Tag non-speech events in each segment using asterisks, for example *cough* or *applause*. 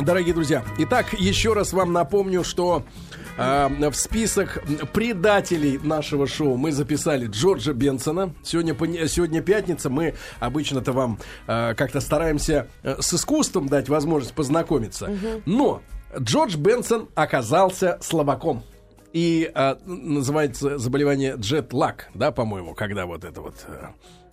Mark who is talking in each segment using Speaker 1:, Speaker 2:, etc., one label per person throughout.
Speaker 1: Дорогие друзья, итак, еще раз вам напомню, что э, в список предателей нашего шоу мы записали Джорджа Бенсона. Сегодня, сегодня пятница, мы обычно-то вам э, как-то стараемся э, с искусством дать возможность познакомиться. Но Джордж Бенсон оказался слабаком. И э, называется заболевание джет-лак, да, по-моему, когда вот это вот...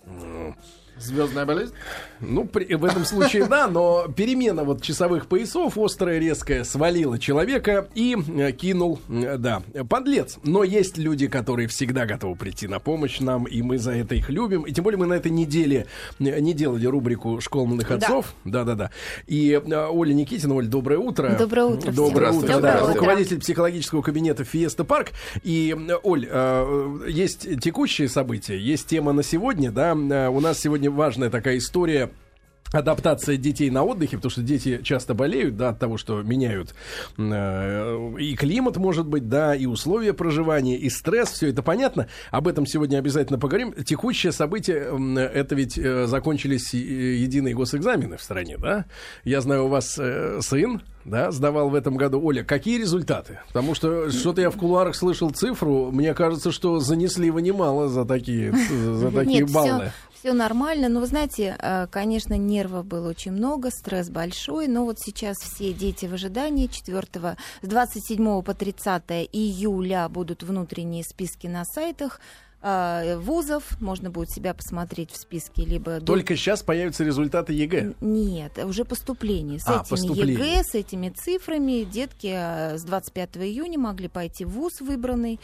Speaker 1: Э,
Speaker 2: Звездная болезнь?
Speaker 1: Ну, при, в этом случае да, но перемена вот часовых поясов острая, резкая, свалила человека и э, кинул, э, да, подлец. Но есть люди, которые всегда готовы прийти на помощь нам, и мы за это их любим. И тем более мы на этой неделе э, не делали рубрику «Школа молодых отцов». Да-да-да. И э, Оля Никитина, Оль, доброе утро.
Speaker 3: Доброе утро всем.
Speaker 1: Доброе утро,
Speaker 3: Доброе
Speaker 1: да.
Speaker 3: утро.
Speaker 1: Руководитель психологического кабинета Фиеста Парк. И, э, Оль, э, есть текущие события, есть тема на сегодня, да. Э, У нас сегодня важная такая история адаптация детей на отдыхе, потому что дети часто болеют, да, от того, что меняют э, и климат, может быть, да, и условия проживания, и стресс, все это понятно. Об этом сегодня обязательно поговорим. Текущее событие, это ведь э, закончились единые госэкзамены в стране, да? Я знаю, у вас э, сын, да, сдавал в этом году. Оля, какие результаты? Потому что что-то я в кулуарах слышал цифру, мне кажется, что занесли вы немало за такие, за *laughs* такие
Speaker 3: Нет,
Speaker 1: баллы.
Speaker 3: Все нормально, но вы знаете, э, конечно, нервов было очень много, стресс большой, но вот сейчас все дети в ожидании 4 с 27 по 30 июля будут внутренние списки на сайтах э, вузов, можно будет себя посмотреть в списке, либо... до-
Speaker 1: Только сейчас появятся результаты ЕГЭ.
Speaker 3: Нет, уже поступление. С
Speaker 1: А,
Speaker 3: этими
Speaker 1: поступление.
Speaker 3: ЕГЭ, с этими цифрами детки э, с 25 июня могли пойти в ВУЗ выбранный.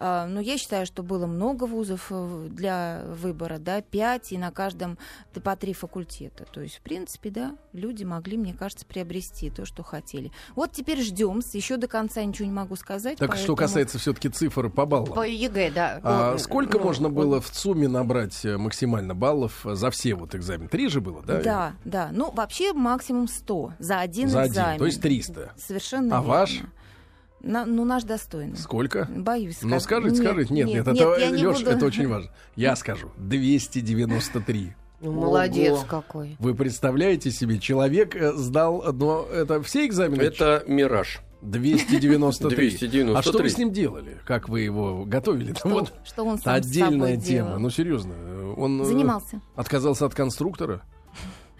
Speaker 3: А, Но я считаю, что было много вузов э, для выбора, да, пять, и на каждом по три факультета. То есть, в принципе, да, люди могли, мне кажется, приобрести то, что хотели. Вот теперь ждем, еще до конца ничего не могу сказать.
Speaker 1: Так что
Speaker 3: поэтому-
Speaker 1: касается все-таки цифр по баллам.
Speaker 4: По ЕГЭ, да.
Speaker 1: А
Speaker 4: Ну,
Speaker 1: сколько
Speaker 4: ну,
Speaker 1: можно
Speaker 4: вот
Speaker 1: было в сумме набрать э, максимально баллов за все вот экзамены? Три же было, да?
Speaker 3: Да, да. Ну, вообще максимум 100 за один
Speaker 1: За один,
Speaker 3: экзамен.
Speaker 1: то есть 300.
Speaker 3: Совершенно
Speaker 1: А
Speaker 3: верно.
Speaker 1: ваш?
Speaker 3: На- ну, наш достойный.
Speaker 1: Сколько?
Speaker 3: Боюсь
Speaker 1: Ну
Speaker 3: сказать.
Speaker 1: скажите,
Speaker 3: Нет,
Speaker 1: скажите. Нет, нет,
Speaker 3: нет,
Speaker 1: это,
Speaker 3: я не
Speaker 1: Лёш,
Speaker 3: буду.
Speaker 1: это очень важно. Я скажу. 293.
Speaker 4: Ну, молодец
Speaker 2: Ого.
Speaker 4: какой.
Speaker 1: Вы представляете себе, человек э, сдал, но это все экзамены?
Speaker 5: Это мираж.
Speaker 1: 293.
Speaker 5: 293.
Speaker 1: А что вы с ним делали? Как вы его готовили?
Speaker 3: Что,
Speaker 1: Вот
Speaker 3: что он сам
Speaker 1: отдельная тема.
Speaker 3: делал?
Speaker 1: Ну серьезно, он э,
Speaker 3: Занимался.
Speaker 1: отказался от конструктора,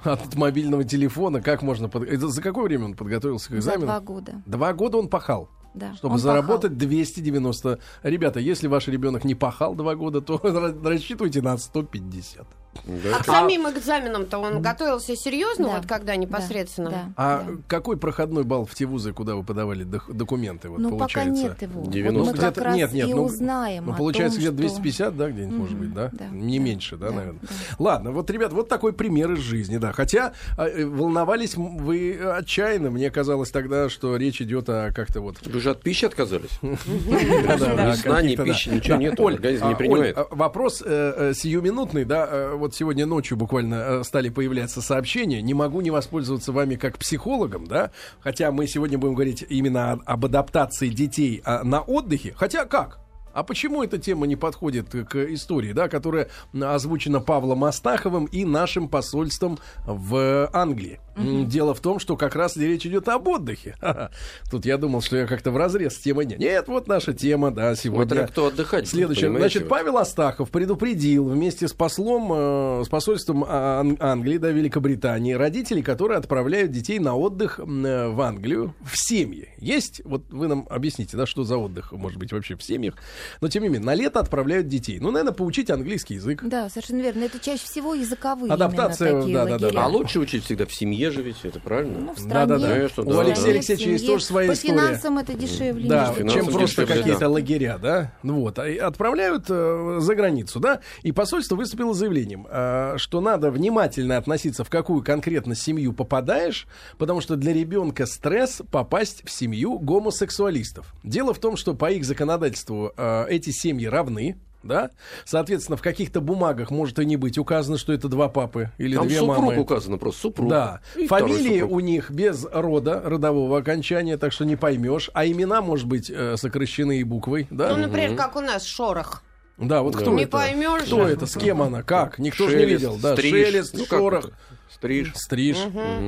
Speaker 1: от мобильного телефона. Как можно? под- это За какое время он подготовился к
Speaker 3: За
Speaker 1: экзамену?
Speaker 3: два года.
Speaker 1: Два года он пахал.
Speaker 3: Да.
Speaker 1: Чтобы
Speaker 3: Он
Speaker 1: заработать 290. Ребята, если ваш ребенок не пахал два года, то *laughs* рассчитывайте на 150.
Speaker 5: Да.
Speaker 4: А к самим экзаменам-то он готовился серьезно,
Speaker 3: Да,
Speaker 4: вот когда непосредственно?
Speaker 3: Да,
Speaker 1: А
Speaker 3: да.
Speaker 1: какой проходной балл в те вузы, куда вы подавали документы? Вот,
Speaker 3: Ну, пока
Speaker 1: получается?
Speaker 3: нет его. Вот
Speaker 5: 90.
Speaker 3: мы как раз
Speaker 1: нет, нет,
Speaker 3: и
Speaker 1: ну,
Speaker 3: узнаем
Speaker 1: Ну, получается,
Speaker 3: том,
Speaker 1: где-то
Speaker 3: что-
Speaker 1: 250, да, где-нибудь, может
Speaker 3: Мгм,
Speaker 1: быть, да?
Speaker 3: да,
Speaker 1: Не
Speaker 3: да,
Speaker 1: меньше, да,
Speaker 3: да,
Speaker 1: наверное.
Speaker 3: да.
Speaker 1: Ладно, вот, ребят, вот такой пример из жизни, да. Хотя э, волновались вы отчаянно. Мне казалось тогда, что речь идет о как-то вот...
Speaker 5: Вы же от пищи отказались? *laughs* Ни сна, ни
Speaker 1: да.
Speaker 5: пищи, ничего
Speaker 1: Да, Оль,
Speaker 5: организм
Speaker 1: а,
Speaker 5: не принимает.
Speaker 1: А, вопрос э, э, сиюминутный, да, вот сегодня ночью буквально э, стали появляться сообщения, не могу не воспользоваться вами как психологом, да, хотя мы сегодня будем говорить именно об адаптации детей а, на отдыхе, хотя как? А почему эта тема не подходит к истории, да, которая озвучена Павлом Астаховым и нашим посольством в Англии? М, Дело в том, что как раз речь идет об отдыхе. *laughs* Тут я думал, что я как-то в разрез с темой. Нет, Нет, вот наша тема, да, сегодня.
Speaker 5: Смотря кто отдыхать
Speaker 1: Следующее. Значит, Павел Астахов предупредил вместе с послом, э, с посольством Ан- Англии, да, Великобритании, родителей, которые отправляют детей на отдых э, в Англию в семьи. Есть, вот вы нам объясните, да, что за отдых может быть вообще в семьях. Но, тем не менее, на лето отправляют детей. Ну, наверное, поучить английский язык.
Speaker 3: Да, совершенно верно. Это чаще всего языковые
Speaker 1: Адаптация,
Speaker 3: именно такие
Speaker 1: да, да, да,
Speaker 3: лагеря.
Speaker 5: А лучше учить всегда в семье же ведь, это правильно?
Speaker 3: Ну, в
Speaker 1: Да, да,
Speaker 3: стране.
Speaker 1: да.
Speaker 5: Конечно,
Speaker 1: У
Speaker 5: да,
Speaker 1: Алексея
Speaker 5: да.
Speaker 1: Алексеевича есть тоже своя
Speaker 3: По
Speaker 1: история.
Speaker 3: финансам это дешевле.
Speaker 1: Да, чем просто какие-то
Speaker 5: да.
Speaker 1: лагеря, да? Ну вот, и отправляют э, за границу, да? И посольство выступило с заявлением, э, что надо внимательно относиться, в какую конкретно семью попадаешь, потому что для ребенка стресс попасть в семью гомосексуалистов. Дело в том, что по их законодательству э, эти семьи равны. Да? Соответственно, в каких-то бумагах может и не быть указано, что это два папы или
Speaker 5: Там
Speaker 1: две
Speaker 5: супруг
Speaker 1: мамы.
Speaker 5: указано, просто супруг.
Speaker 1: Да.
Speaker 5: И
Speaker 1: Фамилии
Speaker 5: супруг.
Speaker 1: у них без рода, родового окончания, так что не поймешь. А имена, может быть, э, сокращены и буквой. Да,
Speaker 4: Ну, например, как у нас Шорох.
Speaker 1: да вот
Speaker 5: Да.
Speaker 1: кто
Speaker 4: Не
Speaker 1: это?
Speaker 4: поймешь
Speaker 1: Кто
Speaker 4: же.
Speaker 1: это? С кем она? Как? Никто же не
Speaker 5: Шелест,
Speaker 1: видел. Да,
Speaker 5: Стриж.
Speaker 1: шелест,
Speaker 5: Ну,
Speaker 1: шорох.
Speaker 5: это? Стриж,
Speaker 1: Стриж,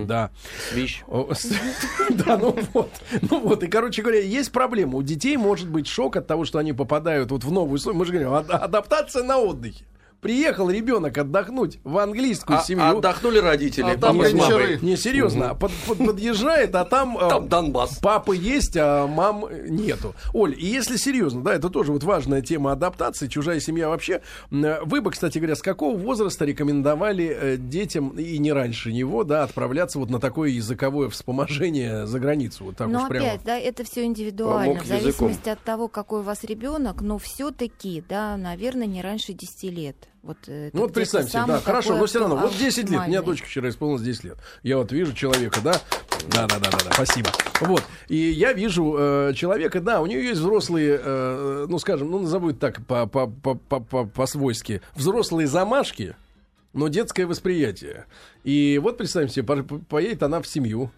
Speaker 1: да.
Speaker 5: свищ. *laughs*
Speaker 1: Да, ну вот. Ну вот, и, короче говоря, есть проблема. У детей может быть шок от того, что они попадают вот в новую. Мы же говорим, ад- адаптация на отдыхе. Приехал ребенок отдохнуть в английскую
Speaker 5: А-
Speaker 1: семью.
Speaker 5: отдохнули родители.
Speaker 2: А там
Speaker 5: с мамой.
Speaker 1: Не, серьезно, под- под- подъезжает, а там... э,
Speaker 5: Там Донбасс.
Speaker 1: Папы есть, а мам нету. Оль, и если серьезно, да, это тоже вот важная тема адаптации, чужая семья вообще. М, Вы бы, кстати говоря, с какого возраста рекомендовали э, детям, и не раньше него, да, отправляться вот на такое языковое вспоможение за границу? Вот так
Speaker 3: но
Speaker 1: уж прямо.
Speaker 3: опять, да, это все индивидуально,
Speaker 5: Помог
Speaker 3: в зависимости от того, какой у вас ребенок, но все-таки, да, наверное, не раньше 10 лет. Вот, э,
Speaker 1: Ну вот представьте, да, хорошо, но все равно, вот
Speaker 3: оптимальный.
Speaker 1: 10 лет, у меня дочка вчера исполнилось 10 лет. Я вот вижу человека, да, да, да, да, да, да, спасибо. Вот, и я вижу э, человека, да, у нее есть взрослые, э, ну скажем, ну назову это так по- по- по- по- по- по-свойски, взрослые замашки, но детское восприятие. И вот представим себе, по- по- поедет она в семью,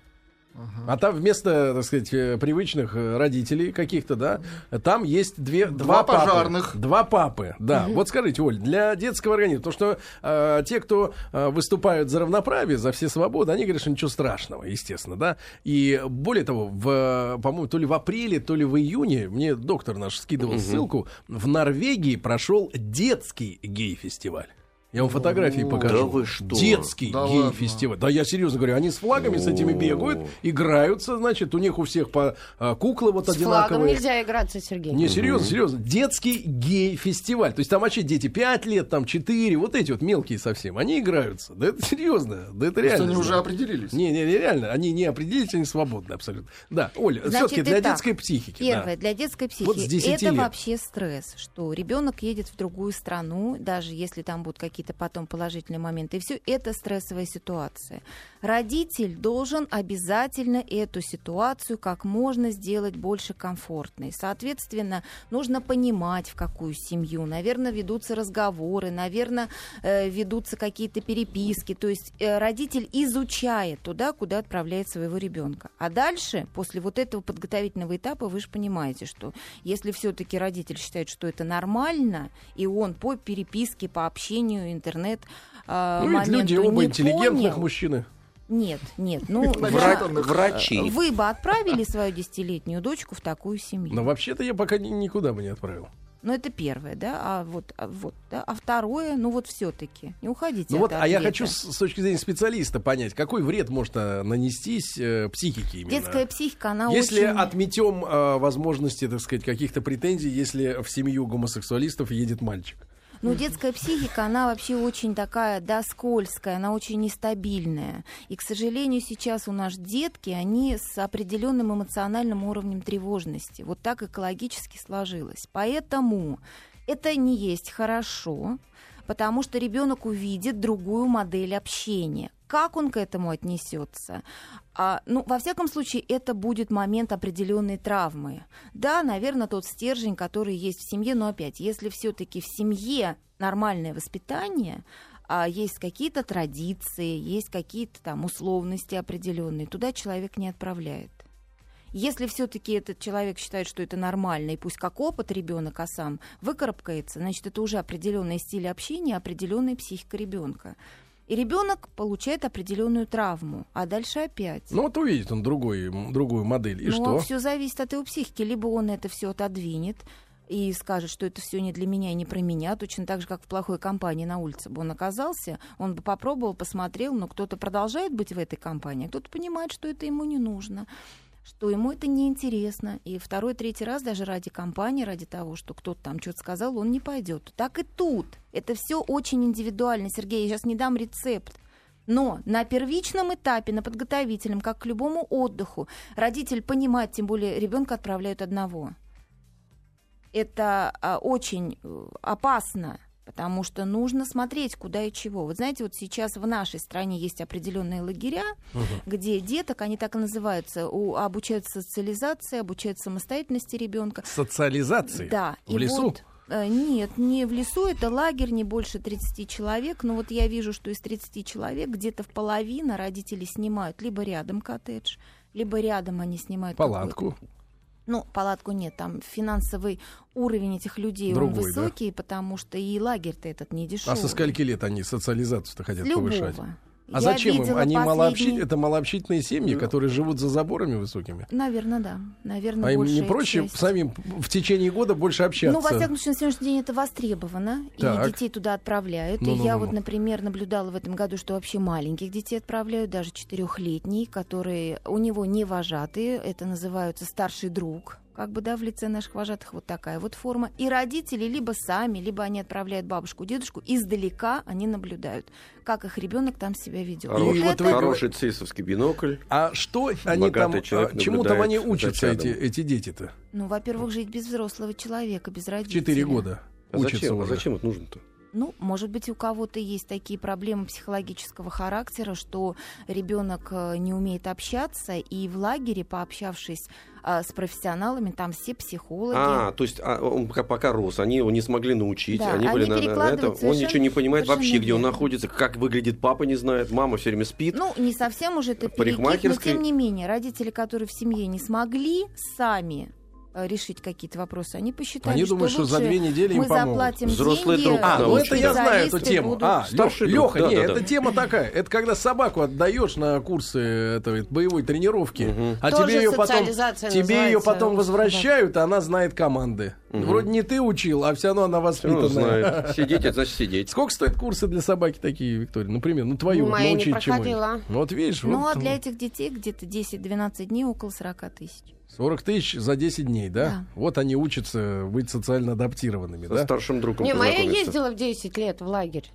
Speaker 1: а там вместо, так сказать, э, привычных э, родителей каких-то, да, там есть две, два,
Speaker 2: Два
Speaker 1: папы.
Speaker 2: пожарных.
Speaker 1: Два папы, да. Вот скажите, Оль, для детского организма, потому что э, те, кто э, выступают за равноправие, за все свободы, они говорят, что ничего страшного, естественно, да. И более того, в, по-моему, то ли в апреле, то ли в июне, мне доктор наш скидывал ссылку, в Норвегии прошел детский гей-фестиваль. Я вам фотографии покажу.
Speaker 5: Да вы что?
Speaker 1: Детский
Speaker 2: Да
Speaker 1: гей-фестиваль. Да я серьезно говорю, они с флагами с этими бегают, играются, значит, у них у всех по а, куклы вот
Speaker 4: С флагом
Speaker 1: одинаковые.
Speaker 4: нельзя играться, Сергей.
Speaker 1: Не, серьезно, серьезно. Детский гей-фестиваль. То есть там вообще дети 5 лет, там 4, вот эти вот мелкие совсем, они играются. Да это серьезно, да это реально.
Speaker 2: они уже
Speaker 1: да.
Speaker 2: определились.
Speaker 1: Не, не, не, реально, они не определились, они свободны абсолютно. Да, Оля,
Speaker 3: Значит,
Speaker 1: все-таки для
Speaker 3: итак,
Speaker 1: детской психики. да.
Speaker 3: Первое, для детской психики,
Speaker 1: Вот с 10
Speaker 3: это
Speaker 1: лет.
Speaker 3: вообще стресс, что ребенок едет в другую страну, даже если там будут какие-то потом положительные моменты, и все это стрессовая ситуация. Родитель должен обязательно эту ситуацию как можно сделать больше комфортной. Соответственно, нужно понимать, в какую семью. Наверное, ведутся разговоры, наверное, э, ведутся какие-то переписки. То есть э, родитель изучает туда, куда отправляет своего ребенка. А дальше, после вот этого подготовительного этапа, вы же понимаете, что если все-таки родитель считает, что это нормально, и он по переписке, по общению, интернет, э,
Speaker 1: Ну, ведь люди оба
Speaker 3: не
Speaker 1: интеллигентных
Speaker 3: понял.
Speaker 1: мужчины.
Speaker 3: Нет, нет, ну
Speaker 2: Вра-
Speaker 5: Врачи.
Speaker 3: вы бы отправили свою десятилетнюю дочку в такую семью.
Speaker 1: Но вообще-то я пока ни- никуда бы не отправил.
Speaker 3: Ну, это первое, да, а вот, а вот, да, а второе, ну вот все-таки, не уходите
Speaker 1: Ну
Speaker 3: от
Speaker 1: вот, а я
Speaker 3: ответа.
Speaker 1: хочу с, с точки зрения специалиста понять, какой вред может э, нанестись э, психике именно.
Speaker 3: Детская психика, она
Speaker 1: Если
Speaker 3: очень...
Speaker 1: отметем э, возможности, так сказать, каких-то претензий, если в семью гомосексуалистов едет мальчик.
Speaker 3: Ну, детская психика, она вообще очень такая, да, скользкая, она очень нестабильная. И, к сожалению, сейчас у нас детки, они с определенным эмоциональным уровнем тревожности. Вот так экологически сложилось. Поэтому это не есть хорошо, потому что ребенок увидит другую модель общения. Как он к этому отнесется? А, ну, во всяком случае, это будет момент определенной травмы. Да, наверное, тот стержень, который есть в семье, но опять, если все-таки в семье нормальное воспитание, а есть какие-то традиции, есть какие-то там условности определенные, туда человек не отправляет. Если все-таки этот человек считает, что это нормально, и пусть как опыт ребенок, а сам выкарабкается, значит, это уже определенный стиль общения, определенная психика ребенка. И ребенок получает определенную травму, а дальше опять.
Speaker 1: Ну вот увидит он другой, другую модель. И
Speaker 3: Ну,
Speaker 1: что?
Speaker 3: все зависит от его психики. Либо он это все отодвинет и скажет, что это все не для меня и не про меня, точно так же, как в плохой компании на улице бы он оказался, он бы попробовал, посмотрел, но кто-то продолжает быть в этой компании, а кто-то понимает, что это ему не нужно что ему это неинтересно. И второй, третий раз даже ради компании, ради того, что кто-то там что-то сказал, он не пойдет. Так и тут. Это все очень индивидуально, Сергей. Я сейчас не дам рецепт. Но на первичном этапе, на подготовительном, как к любому отдыху, родитель понимает, тем более ребенка отправляют одного. Это а, очень э, опасно, потому что нужно смотреть, куда и чего. Вот знаете, вот сейчас в нашей стране есть определенные лагеря, где деток, они так и называются, у, обучают социализации, обучают самостоятельности ребенка.
Speaker 1: Социализации?
Speaker 3: Да.
Speaker 1: В
Speaker 3: и
Speaker 1: лесу?
Speaker 3: вот, э, нет, не в лесу, это лагерь, не больше 30 человек. Но вот я вижу, что из 30 человек где-то в половина родители снимают либо рядом коттедж, либо рядом они снимают
Speaker 1: Палатку.
Speaker 3: какой-то- Ну, палатку нет, там финансовый уровень этих людей
Speaker 1: Другой,
Speaker 3: он
Speaker 1: да?
Speaker 3: высокий, потому что и лагерь-то этот не дешевый.
Speaker 1: А со скольки лет они социализацию-то хотят
Speaker 3: С
Speaker 1: повышать? А
Speaker 3: Я
Speaker 1: зачем им? Они малообщи...
Speaker 3: последний-
Speaker 1: это малообщительные семьи,
Speaker 5: Ну.
Speaker 1: которые живут за заборами высокими.
Speaker 3: Наверное, да. Наверное,
Speaker 1: А им не проще
Speaker 3: часть.
Speaker 1: самим в течение года больше общаться?
Speaker 3: Ну, во всяком случае, на сегодняшний день это востребовано,
Speaker 1: Так.
Speaker 3: и детей туда отправляют. И
Speaker 1: Ну-ну-ну-ну.
Speaker 3: я вот, например, наблюдала в этом году, что вообще маленьких детей отправляют, даже четырехлетний, которые у него не вожатые, это называется старший друг, как бы, да, в лице наших вожатых вот такая вот форма. И родители либо сами, либо они отправляют бабушку, дедушку, издалека они наблюдают, как их ребенок там себя ведет.
Speaker 5: Хороший,
Speaker 1: И вот вы-
Speaker 5: хороший цейсовский бинокль.
Speaker 1: А что они там, а, чему там они учатся, эти, эти дети-то?
Speaker 3: Ну, во-первых, жить без взрослого человека, без родителей.
Speaker 1: четыре года
Speaker 5: А
Speaker 1: учатся
Speaker 5: зачем? А
Speaker 1: уже.
Speaker 5: зачем это нужно-то?
Speaker 3: Ну, может быть, у кого-то есть такие проблемы психологического характера, что ребенок э, не умеет общаться, и в лагере, пообщавшись а, с профессионалами, там все психологи.
Speaker 5: А, то есть а, он пока, пока рос, они его не смогли научить,
Speaker 3: Да,
Speaker 5: они
Speaker 3: они
Speaker 5: были на- на, это, он ничего не понимает вообще, где он находится, как выглядит папа не знает, мама все время спит.
Speaker 3: Ну, не совсем уже это
Speaker 5: В
Speaker 3: перегиб, но тем не менее, родители, которые в семье не смогли сами решить какие-то вопросы, они посчитали,
Speaker 1: Они
Speaker 3: что
Speaker 1: думают, что за
Speaker 3: лучше
Speaker 1: две недели им помогут.
Speaker 3: заплатим
Speaker 5: Взрослый
Speaker 3: деньги,
Speaker 1: А, ну это я знаю эту тему.
Speaker 3: будут-
Speaker 1: А,
Speaker 5: друг,
Speaker 1: Леха, не,
Speaker 5: да-да-да.
Speaker 1: это тема такая. Это когда собаку отдаешь на курсы этой боевой тренировки,
Speaker 5: Мгм.
Speaker 1: а
Speaker 4: Тоже
Speaker 1: тебе ее потом, тебе ее потом
Speaker 4: да.
Speaker 1: возвращают, а она знает команды.
Speaker 5: Мгм.
Speaker 1: Вроде не ты учил, а все равно она
Speaker 5: равно
Speaker 1: воспитанная.
Speaker 5: знает. *laughs* Сидеть, это значит сидеть.
Speaker 1: Сколько стоят курсы для собаки такие, Виктория? Например, ну твою
Speaker 4: Моя
Speaker 1: научить чему. Вот видишь,
Speaker 3: Ну,
Speaker 1: вот,
Speaker 3: а для этих детей где-то 10-12 дней около 40 тысяч.
Speaker 1: 40 тысяч за 10 дней, да?
Speaker 3: Да.
Speaker 1: Вот они учатся быть социально адаптированными,
Speaker 5: Со
Speaker 1: да?
Speaker 5: старшим другом
Speaker 4: Не, моя ездила в 10 лет в лагерь.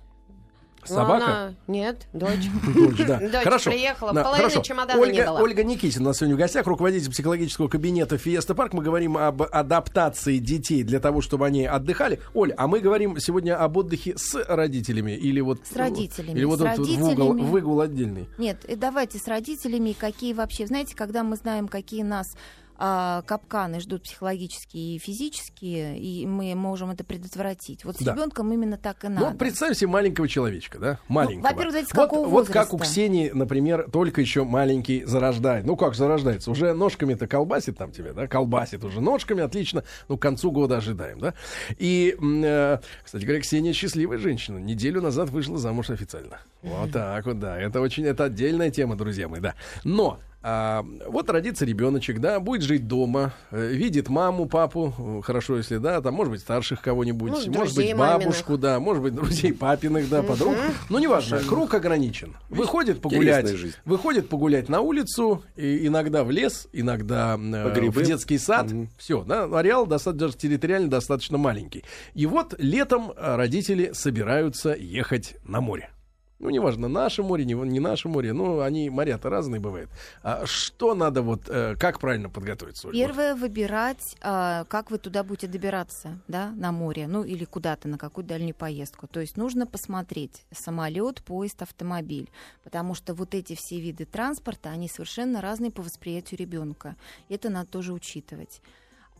Speaker 1: Собака?
Speaker 4: она- Нет, дочь. *laughs*
Speaker 1: Дочь, да.
Speaker 4: Дочь
Speaker 1: Хорошо.
Speaker 4: приехала,
Speaker 1: Да,
Speaker 4: половины
Speaker 1: хорошо.
Speaker 4: чемодана
Speaker 1: Ольга,
Speaker 4: не было.
Speaker 1: Ольга Никитина у нас сегодня в гостях, руководитель психологического кабинета Фиеста Парк. Мы говорим об адаптации детей для того, чтобы они отдыхали. Оль, а мы говорим сегодня об отдыхе с родителями или вот...
Speaker 3: С родителями,
Speaker 1: Или вот
Speaker 3: с
Speaker 1: этот вот в угол,
Speaker 3: родителями.
Speaker 1: в угол отдельный.
Speaker 3: Нет, и давайте с родителями, какие вообще, знаете, когда мы знаем, какие нас а, капканы ждут психологические и физические, и мы можем это предотвратить. Вот с
Speaker 1: Да.
Speaker 3: ребенком именно так и надо.
Speaker 1: Ну, представь себе маленького человечка, да? Маленького.
Speaker 3: во-первых, давайте, с
Speaker 1: вот,
Speaker 3: какого
Speaker 1: вот как у? Ксении, например, только еще маленький зарождает. Ну, как зарождается? Уже ножками-то колбасит там тебя, да? Колбасит уже ножками, отлично. Ну, к концу года ожидаем, да? И, э, кстати говоря, Ксения счастливая женщина. Неделю назад вышла замуж официально. Вот *laughs* так вот, да. Это очень, это отдельная тема, друзья мои, да. Но а, вот родится ребеночек, да, будет жить дома, э, видит маму, папу, э, хорошо, если да, там, может быть, старших кого-нибудь,
Speaker 4: Ну,
Speaker 1: может быть,
Speaker 4: маминых.
Speaker 1: бабушку, да, может быть, друзей папиных, да, подруг. Ну, неважно, круг ограничен. Выходит погулять, выходит погулять на улицу, и иногда в лес, иногда э, в детский сад.
Speaker 5: Мгм.
Speaker 1: Все, да, ареал достаточно, даже территориально достаточно маленький. И вот летом э, родители собираются ехать на море. Ну, неважно, наше море, не, не наше море, ну, они, моря-то разные бывают. А что надо вот, э, как правильно подготовиться?
Speaker 3: Первое выбирать, а, как вы туда будете добираться, да, на море, ну или куда-то на какую дальнюю поездку. То есть нужно посмотреть самолет, поезд, автомобиль, потому что вот эти все виды транспорта, они совершенно разные по восприятию ребенка. Это надо тоже учитывать.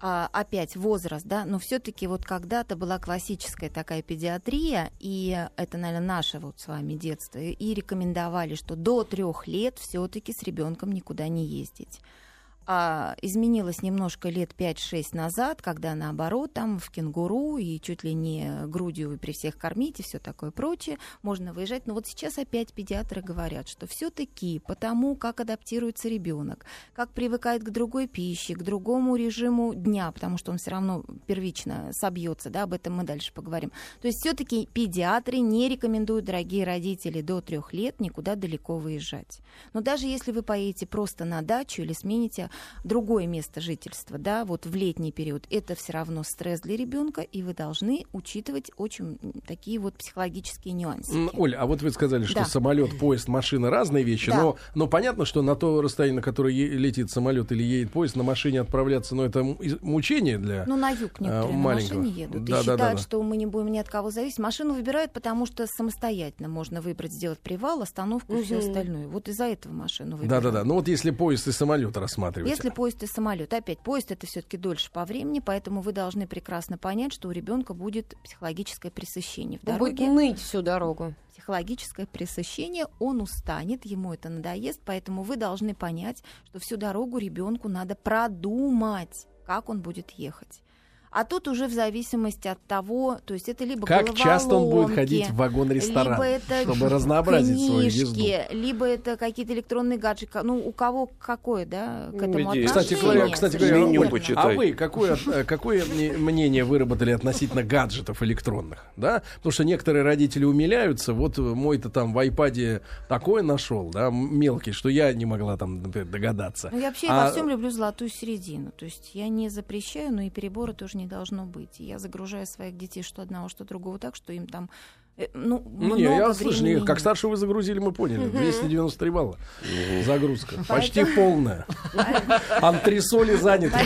Speaker 3: А, опять возраст, да, но все-таки вот когда-то была классическая такая педиатрия, и это, наверное, наше вот с вами детство, и рекомендовали, что до трех лет все-таки с ребенком никуда не ездить. А, изменилось немножко лет 5-6 назад, когда наоборот, там в кенгуру и чуть ли не грудью при всех кормить и все такое прочее, можно выезжать. Но вот сейчас опять педиатры говорят, что все-таки потому, как адаптируется ребенок, как привыкает к другой пище, к другому режиму дня, потому что он все равно первично собьется, да, об этом мы дальше поговорим. То есть все-таки педиатры не рекомендуют, дорогие родители, до трех лет никуда далеко выезжать. Но даже если вы поедете просто на дачу или смените другое место жительства, да, вот в летний период, это все равно стресс для ребенка, и вы должны учитывать очень такие вот психологические нюансы.
Speaker 1: Оль, а вот вы сказали, что
Speaker 3: Да.
Speaker 1: самолет, поезд, машина разные вещи,
Speaker 3: Да.
Speaker 1: но, но понятно, что на то расстояние, на которое летит самолет или едет поезд, на машине отправляться, ну это мучение для...
Speaker 3: Ну, на юг некоторые
Speaker 1: а,
Speaker 3: на
Speaker 1: маленького.
Speaker 3: машине едут
Speaker 1: Да,
Speaker 3: и
Speaker 1: да,
Speaker 3: считают,
Speaker 1: да, да.
Speaker 3: что мы не будем ни от кого зависеть. Машину выбирают, потому что самостоятельно можно выбрать, сделать привал, остановку и все остальное. Вот из-за этого машину выбирают.
Speaker 1: Да-да-да. Ну вот если поезд и самолет рассматривать.
Speaker 3: Если поезд и самолет. Опять, поезд это все-таки дольше по времени, поэтому вы должны прекрасно понять, что у ребенка будет психологическое пресыщение в
Speaker 4: Он будет
Speaker 3: дороге.
Speaker 4: ныть всю дорогу.
Speaker 3: Психологическое пресыщение, он устанет, ему это надоест, поэтому вы должны понять, что всю дорогу ребенку надо продумать, как он будет ехать. А тут уже в зависимости от того, то есть это либо
Speaker 1: Как часто он будет
Speaker 3: головоломки,
Speaker 1: ходить в вагон-ресторан,
Speaker 3: либо это
Speaker 1: чтобы разнообразить свою езду?
Speaker 3: книжки, либо это какие-то электронные гаджеты. Ну, у кого какое, да, к этому
Speaker 5: Иди.
Speaker 1: Кстати
Speaker 3: отношение.
Speaker 1: говоря, кстати говоря, а вы какое, э, какое мне- мнение выработали относительно гаджетов электронных? Да? Потому что некоторые родители умиляются. Вот мой-то там в айпаде такое нашел, да, мелкий, что я не могла там, например, догадаться.
Speaker 3: Ну, я вообще
Speaker 1: А-
Speaker 3: во всем люблю золотую середину. То есть я не запрещаю, но и перебора тоже не должно быть. Я загружаю своих детей что одного, что другого так, что им там ну,
Speaker 1: Ну,
Speaker 3: много
Speaker 1: не, я слышу, не,
Speaker 3: времени
Speaker 1: как
Speaker 3: нет.
Speaker 1: старшего вы загрузили, мы поняли. 293 балла. Загрузка. Почти
Speaker 3: Поэтому-
Speaker 1: полная. *laughs* Антресоли заняты.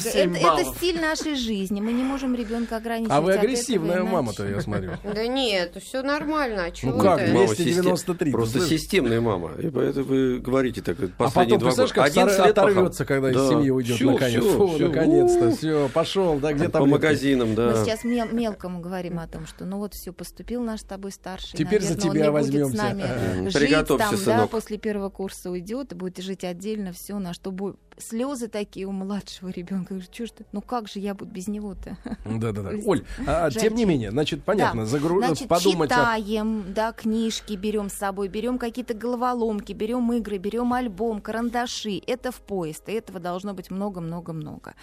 Speaker 2: Семь
Speaker 3: это,
Speaker 2: баллов.
Speaker 3: это стиль нашей жизни. Мы не можем ребенка ограничить.
Speaker 1: А вы агрессивная мама-то, я смотрю. *laughs*
Speaker 4: Да нет, все нормально. А
Speaker 1: Ну как,
Speaker 4: это?
Speaker 1: Мама,
Speaker 5: систем-
Speaker 1: 293, ты
Speaker 5: Просто системная мама. И поэтому вы говорите так
Speaker 1: А
Speaker 5: последние
Speaker 1: потом,
Speaker 5: два
Speaker 1: представляешь, как
Speaker 5: 11
Speaker 1: стар-
Speaker 5: лет пахал.
Speaker 1: оторвется, когда из семьи уйдет, наконец. наконец-то, все, пошел, да, где
Speaker 5: По магазинам,
Speaker 3: Мы
Speaker 5: да.
Speaker 3: сейчас мел- мелкому говорим о том, что ну вот все, поступил наш с тобой старший.
Speaker 1: Теперь за
Speaker 3: наверное, он
Speaker 1: тебя
Speaker 3: будет
Speaker 1: возьмемся.
Speaker 3: с нами жить
Speaker 5: Приготовься,
Speaker 3: там, да,
Speaker 5: сынок.
Speaker 3: после первого курса уйдет и будет жить отдельно, все, на что будет. Слезы такие у младшего ребенка. Что ж ты, ну как же я буду без него-то?
Speaker 1: Да-да-да. *laughs* Оль, а,
Speaker 3: Жаль.
Speaker 1: тем не менее, значит, понятно,
Speaker 3: Да.
Speaker 1: загру-
Speaker 3: Значит,
Speaker 1: подумать о-
Speaker 3: читаем, да, книжки берем с собой, берем какие-то головоломки, берем игры, берем альбом, карандаши. Это в поезд, и этого должно быть много-много-много.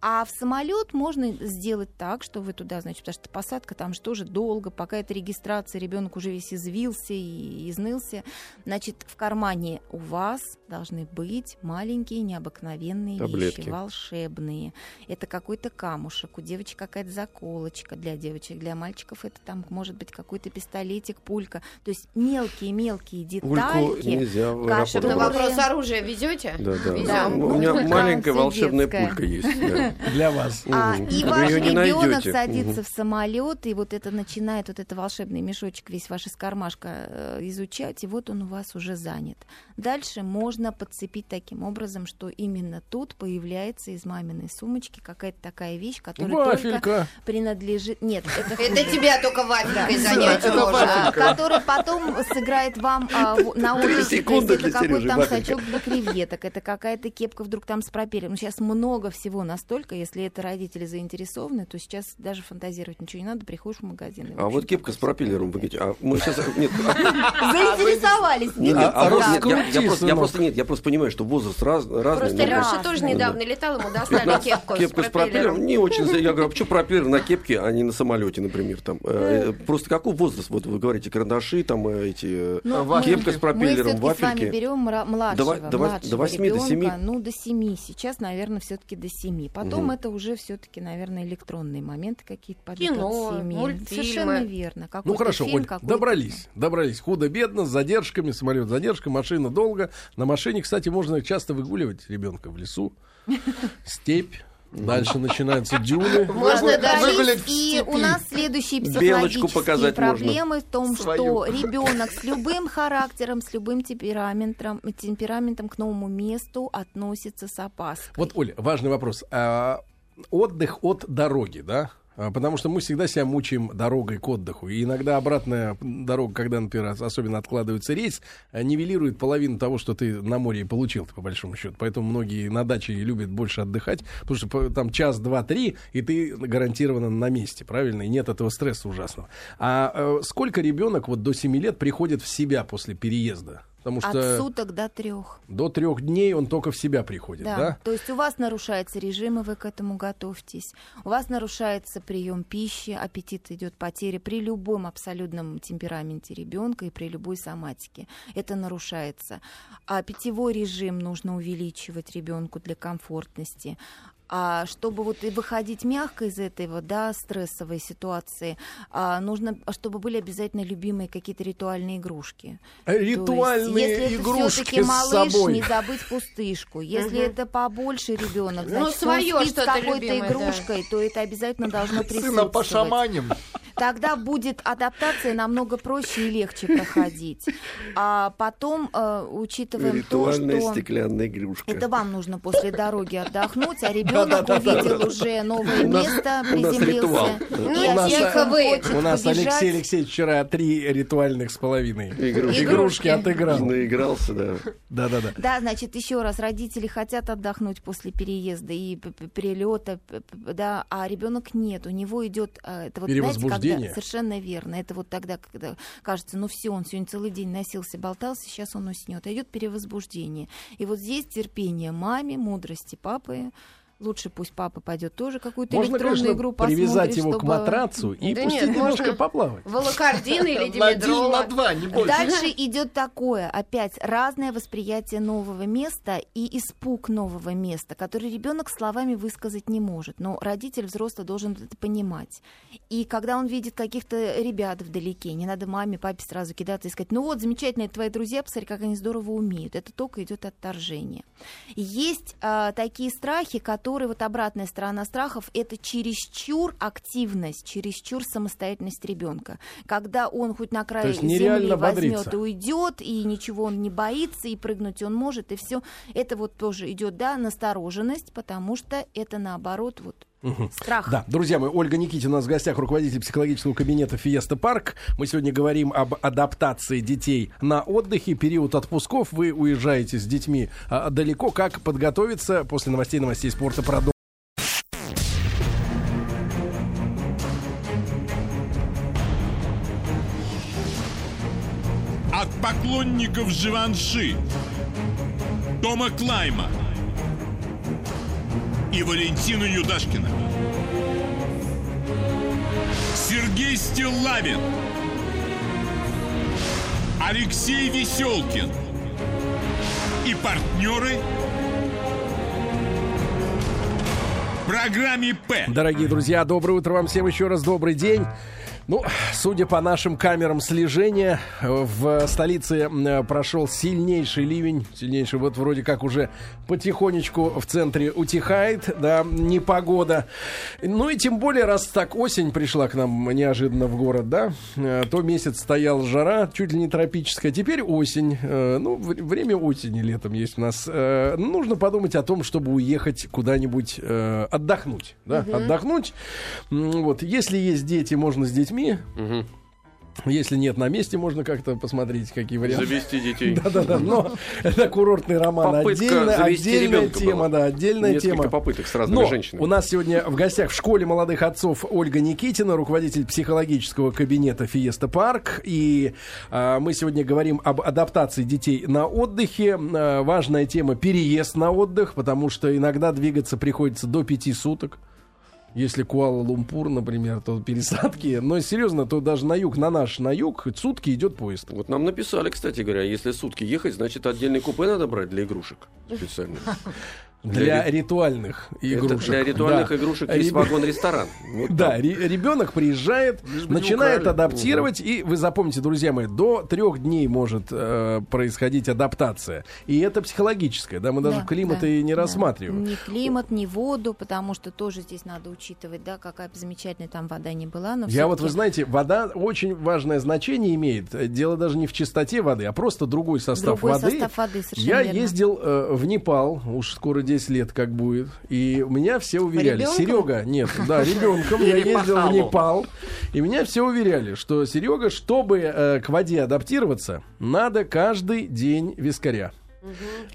Speaker 3: А в самолет можно сделать так, что вы туда, значит, потому что посадка там же тоже долго, пока это регистрация, ребенок уже весь извился и изнылся. Значит, в кармане у вас должны быть маленькие необыкновенные
Speaker 5: Таблетки.
Speaker 3: вещи, волшебные. Это какой-то камушек, у девочек какая-то заколочка для девочек, для мальчиков это там может быть какой-то пистолетик, пулька. То есть мелкие-мелкие
Speaker 5: Пульку
Speaker 3: детальки.
Speaker 5: аэропорт
Speaker 4: На вопрос оружия везете?
Speaker 5: Да, да.
Speaker 4: Везём.
Speaker 5: У меня
Speaker 3: Пулька
Speaker 5: маленькая волшебная
Speaker 3: детская.
Speaker 5: пулька есть. да.
Speaker 1: Для вас.
Speaker 3: А, и
Speaker 5: Вы
Speaker 3: ваш ребенок садится в самолет, и вот это начинает вот это волшебный мешочек весь ваш из кармашка э, изучать, и вот он у вас уже занят. Дальше можно подцепить таким образом, что именно тут появляется из маминой сумочки какая-то такая вещь, которая только
Speaker 1: Вафелька.
Speaker 3: принадлежит... Нет, это
Speaker 4: Это тебя только вафелькой
Speaker 3: Да.
Speaker 4: занять можно.
Speaker 3: А, который потом сыграет вам а, в- на отдыхе. Это
Speaker 5: для
Speaker 3: какой-то там сачок для креветок, это какая-то кепка вдруг там с пропеллером. Сейчас много всего настолько, если это родители заинтересованы, то сейчас даже фантазировать ничего не надо, приходишь в магазин. и, в
Speaker 5: А вот кепка с пропеллером, вы говорите, а мы сейчас... Нет. *laughs*
Speaker 3: Заинтересовались.
Speaker 1: А,
Speaker 5: а я- просто- я
Speaker 1: сынок.
Speaker 5: просто нет, я просто понимаю, что возраст раз- разный.
Speaker 4: Просто Леша тоже недавно
Speaker 5: да.
Speaker 4: летал, ему достали кепку с
Speaker 5: пропеллером не очень. Я говорю, а почему пропеллер на кепке, а не на самолете, например? Там, Э, Просто какой возраст? Вот вы говорите, карандаши, там э, эти... э,
Speaker 3: Ну,
Speaker 2: А,
Speaker 5: Кепка с
Speaker 3: Мы
Speaker 5: пропеллером,
Speaker 3: все-таки с вами
Speaker 5: вафельки.
Speaker 3: берем младшего,
Speaker 5: До во- до вос-
Speaker 3: младшего
Speaker 5: до восьми, до
Speaker 3: ребенка,
Speaker 5: семи?
Speaker 3: ну, до семи. Сейчас, наверное, все-таки до семи. Потом
Speaker 5: Мгм.
Speaker 3: это уже все-таки, наверное, электронные моменты какие-то пойдут
Speaker 4: Кино, мультфильмы.
Speaker 3: Совершенно верно.
Speaker 1: Ну
Speaker 3: Какой-то
Speaker 1: хорошо,
Speaker 3: фильм,
Speaker 1: Оль, добрались, добрались. Худо-бедно, с задержками, самолет задержка, машина долго. На машине, кстати, можно часто выгуливать ребенка в лесу, *laughs* степь. Дальше начинаются дюны. *laughs*
Speaker 4: Можно даже...
Speaker 3: И у нас следующие психологические
Speaker 5: показать
Speaker 3: проблемы в том,
Speaker 2: Свою.
Speaker 3: что *laughs* ребенок с любым характером, с любым темпераментом, темпераментом к новому месту относится с опаской.
Speaker 1: Вот, Оля, важный вопрос. А, отдых от дороги, да? А, Потому что мы всегда себя мучаем дорогой к отдыху. И иногда обратная дорога, когда, например, ос- особенно откладывается рейс, а, нивелирует половину того, что ты на море получил, по большому счету. Поэтому многие на даче любят больше отдыхать, потому что по- там час, два, три, и ты гарантированно на месте, правильно? И нет этого стресса ужасного. А э, сколько ребенок вот до 7 лет приходит в себя после переезда? Потому
Speaker 3: От
Speaker 1: что
Speaker 3: суток до трех.
Speaker 1: до трех дней он только в себя приходит,
Speaker 3: Да.
Speaker 1: да?
Speaker 3: То есть у вас нарушается режим, и вы к этому готовьтесь. У вас нарушается прием пищи, аппетит идет потеря при любом абсолютном темпераменте ребенка и при любой соматике. Это нарушается. А питьевой режим нужно увеличивать ребенку для комфортности. А чтобы вот и выходить мягко из этой вот, да, стрессовой ситуации, а, нужно, чтобы были обязательно любимые какие-то ритуальные игрушки. То есть,
Speaker 1: Ритуальные
Speaker 3: если это
Speaker 1: игрушки
Speaker 3: все-таки
Speaker 1: с
Speaker 3: малыш,
Speaker 1: собой.
Speaker 3: не забыть пустышку. Если это побольше ребенок,
Speaker 4: Ну,
Speaker 3: значит,
Speaker 4: своё
Speaker 3: он спит с
Speaker 4: что-то
Speaker 3: какой-то
Speaker 4: любимое, да.
Speaker 3: игрушкой, то это обязательно должно
Speaker 2: Сына
Speaker 3: присутствовать.
Speaker 2: пошаманим.
Speaker 3: Тогда будет адаптация намного проще и легче проходить. А потом э, учитываем то,
Speaker 5: Ритуальная
Speaker 3: что...
Speaker 5: стеклянная игрушка.
Speaker 3: Это вам нужно после дороги отдохнуть, а ребенок увидел уже новое место, приземлился.
Speaker 1: У нас. Алексей Алексеевич вчера три ритуальных с половиной
Speaker 5: Игрушки.
Speaker 1: игрушки отыграл.
Speaker 5: Наигрался, да.
Speaker 1: Да-да-да.
Speaker 3: Да, значит, еще раз, родители хотят отдохнуть после переезда и п- п- перелета, п- п- да, а ребенок нет, у него идет э, это вот знаете,
Speaker 1: Перевозбуждение.
Speaker 3: когда совершенно верно. Это вот тогда, когда кажется, ну все, он сегодня целый день носился, болтался, сейчас он уснет. А идет перевозбуждение. И вот здесь терпение маме, мудрости папы. Лучше пусть папа пойдет тоже какую-то
Speaker 1: Можно,
Speaker 3: электронную
Speaker 1: конечно,
Speaker 3: игру
Speaker 1: привязать
Speaker 3: посмотрит,
Speaker 1: его к
Speaker 3: чтобы-
Speaker 1: матрацу и
Speaker 4: Да
Speaker 1: пустить
Speaker 4: нет,
Speaker 1: немножко поплавать.
Speaker 4: Волокордин или димедрола. *laughs*
Speaker 2: на два, не больше.
Speaker 3: Дальше идет такое, опять разное восприятие нового места и испуг нового места, который ребенок словами высказать не может, но родитель взрослый должен это понимать. И когда он видит каких-то ребят вдалеке, не надо маме, папе сразу кидаться и сказать, ну вот, замечательные твои друзья, посмотри, как они здорово умеют. Это только идет отторжение. Есть а, такие страхи, которые, вот обратная сторона страхов, это чересчур активность, чересчур самостоятельность ребенка. Когда он хоть на край земли возьмет и уйдет, и ничего он не боится, и прыгнуть он может, и все. Это вот тоже идет, да, настороженность, потому что это наоборот вот страх.
Speaker 1: Да, друзья мои, Ольга Никитина у нас в гостях, руководитель психологического кабинета Фиеста Парк. Мы сегодня говорим об адаптации детей на отдыхе, период отпусков. Вы уезжаете с детьми а, далеко. Как подготовиться после новостей новостей спорта продолжим.
Speaker 6: От поклонников Живанши, Тома Клайма и Валентина Юдашкина. Сергей Стиллавин, Алексей Веселкин и партнеры программе «П».
Speaker 1: Дорогие друзья, доброе утро вам всем еще раз, добрый день. Ну, судя по нашим камерам слежения, э, в столице э, прошел сильнейший ливень, сильнейший, вот вроде как уже потихонечку в центре утихает, да, непогода. Ну и тем более, раз так осень пришла к нам неожиданно в город, да, э, то месяц стоял жара, чуть ли не тропическая, теперь осень, ну, время осени летом есть у нас. Нужно подумать о том, чтобы уехать куда-нибудь отдохнуть, да, отдохнуть. М, Вот, если есть дети, можно с детьми. Если нет на месте, можно как-то посмотреть, какие варианты.
Speaker 5: Завести детей. *laughs*
Speaker 1: Да-да-да, но это курортный роман.
Speaker 5: Попытка
Speaker 1: Отдельная, отдельная тема,
Speaker 5: была.
Speaker 1: да, отдельная
Speaker 5: Несколько
Speaker 1: тема.
Speaker 5: попыток с разными
Speaker 1: Но
Speaker 5: женщинами.
Speaker 1: у нас сегодня в гостях в школе молодых отцов Ольга Никитина, руководитель психологического кабинета Фиеста Парк. И а, мы сегодня говорим об адаптации детей на отдыхе. А, важная тема переезд на отдых, потому что иногда двигаться приходится до пяти суток. Если Куала-Лумпур, например, то пересадки. Но серьезно, то даже на юг, на наш на юг, сутки идет поезд.
Speaker 5: Вот нам написали, кстати говоря, если сутки ехать, значит отдельный купе надо брать для игрушек специально. *laughs*
Speaker 1: Для,
Speaker 5: ри-
Speaker 1: ритуальных
Speaker 5: Это
Speaker 1: игрушек.
Speaker 5: для ритуальных
Speaker 1: Да.
Speaker 5: игрушек есть
Speaker 1: Реб-
Speaker 5: вагон-ресторан. *laughs* Вот
Speaker 1: Да, ре- ребенок приезжает,
Speaker 2: Лишь не
Speaker 1: начинает адаптировать, и вы запомните, друзья мои, до трех дней может э, происходить адаптация. И это психологическое, да, мы даже
Speaker 3: Да,
Speaker 1: климат
Speaker 3: да,
Speaker 1: и не
Speaker 3: да.
Speaker 1: рассматриваем.
Speaker 3: Ни климат, ни воду, потому что тоже здесь надо учитывать, да, какая бы замечательная там вода не была. Но
Speaker 1: Я вот, вы знаете, вода очень важное значение имеет. Дело даже не в чистоте воды, а просто другой состав
Speaker 3: Другой
Speaker 1: воды.
Speaker 3: состав воды, совершенно
Speaker 1: Я
Speaker 3: верно.
Speaker 1: ездил э, в Непал, уж скоро 10 лет как будет, и меня все уверяли,
Speaker 4: Ребенком?
Speaker 1: Серега, нет, да, ребенком, я ездил в. Непал, и меня все уверяли, что Серега, чтобы э, к воде адаптироваться, надо каждый день вискаря.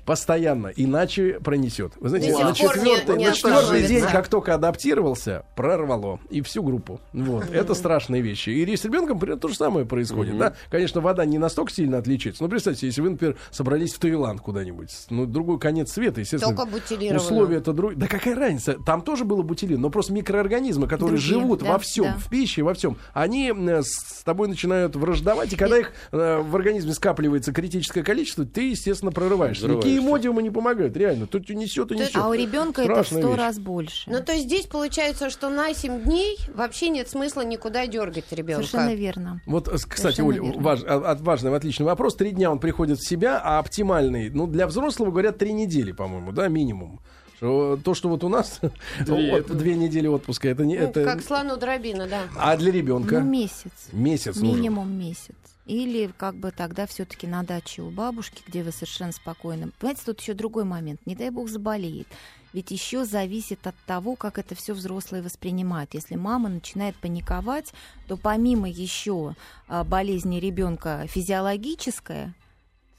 Speaker 1: Постоянно, иначе пронесет. Вы знаете,
Speaker 4: До
Speaker 1: на
Speaker 4: не-
Speaker 1: четвертый,
Speaker 4: не
Speaker 1: на четвертый день, как только адаптировался, прорвало. И всю группу. Вот. Это страшные вещи. И с ребенком примерно то же самое происходит. Да? Конечно, вода не настолько сильно отличается. Но представьте, если вы, например, собрались в Таиланд куда-нибудь, ну, другой конец света, естественно.
Speaker 4: Только бутилированную.
Speaker 1: Условия это другие. Да какая разница? Там тоже было бутилин, но просто микроорганизмы, которые
Speaker 3: Другие,
Speaker 1: живут
Speaker 3: да,
Speaker 1: во всем,
Speaker 3: да.
Speaker 1: в пище, во всем, они э, с тобой начинают враждовать, и когда их э, в организме скапливается критическое количество, ты, естественно, прорываешься. Никакие
Speaker 5: Взрываешься.
Speaker 1: эмодиумы не помогают, реально. Тут несет и несет.
Speaker 3: А у ребенка это в сто раз больше.
Speaker 4: Ну, то есть здесь получается, что на 7 дней вообще нет смысла никуда дергать ребенка.
Speaker 3: Совершенно верно.
Speaker 1: Вот, э, кстати,
Speaker 3: Совершенно
Speaker 1: Оля,
Speaker 3: верно.
Speaker 1: важ- а- а- важный, отличный вопрос. Три дня он приходит в себя, а оптимальный, ну, для взрослого, говорят, три недели, по-моему, да, минимум. Что то, что вот у нас *laughs*
Speaker 2: Две,
Speaker 1: вот, две недели отпуска, это не
Speaker 4: Ну,
Speaker 1: это.
Speaker 4: Как слону дробина, да.
Speaker 1: А для ребенка
Speaker 3: Ну, месяц.
Speaker 1: месяц нужен.
Speaker 3: Минимум месяц. Или как бы тогда все-таки на даче у бабушки, где вы совершенно спокойно. Понимаете, тут еще другой момент. Не дай бог заболеет. Ведь еще зависит от того, как это все взрослые воспринимают. Если мама начинает паниковать, то помимо еще а, болезни ребенка физиологическая,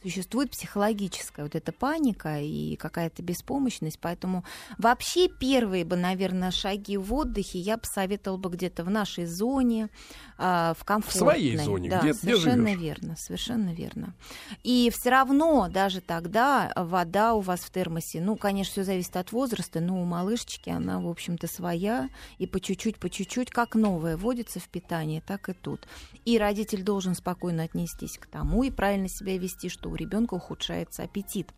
Speaker 3: существует психологическая вот эта паника и какая-то беспомощность. Поэтому вообще первые бы, наверное, шаги в отдыхе я посоветовала бы где-то в нашей зоне, а, в комфортной.
Speaker 1: своей зоне,
Speaker 3: да,
Speaker 1: где- где
Speaker 3: совершенно
Speaker 1: живёшь.
Speaker 3: верно, совершенно верно. И все равно даже тогда вода у вас в термосе, ну, конечно, все зависит от возраста, но у малышечки она, в общем-то, своя, и по чуть-чуть, по чуть-чуть, как новое вводится в питание, так и тут. И родитель должен спокойно отнестись к тому и правильно себя вести, что у ребенка ухудшается аппетит.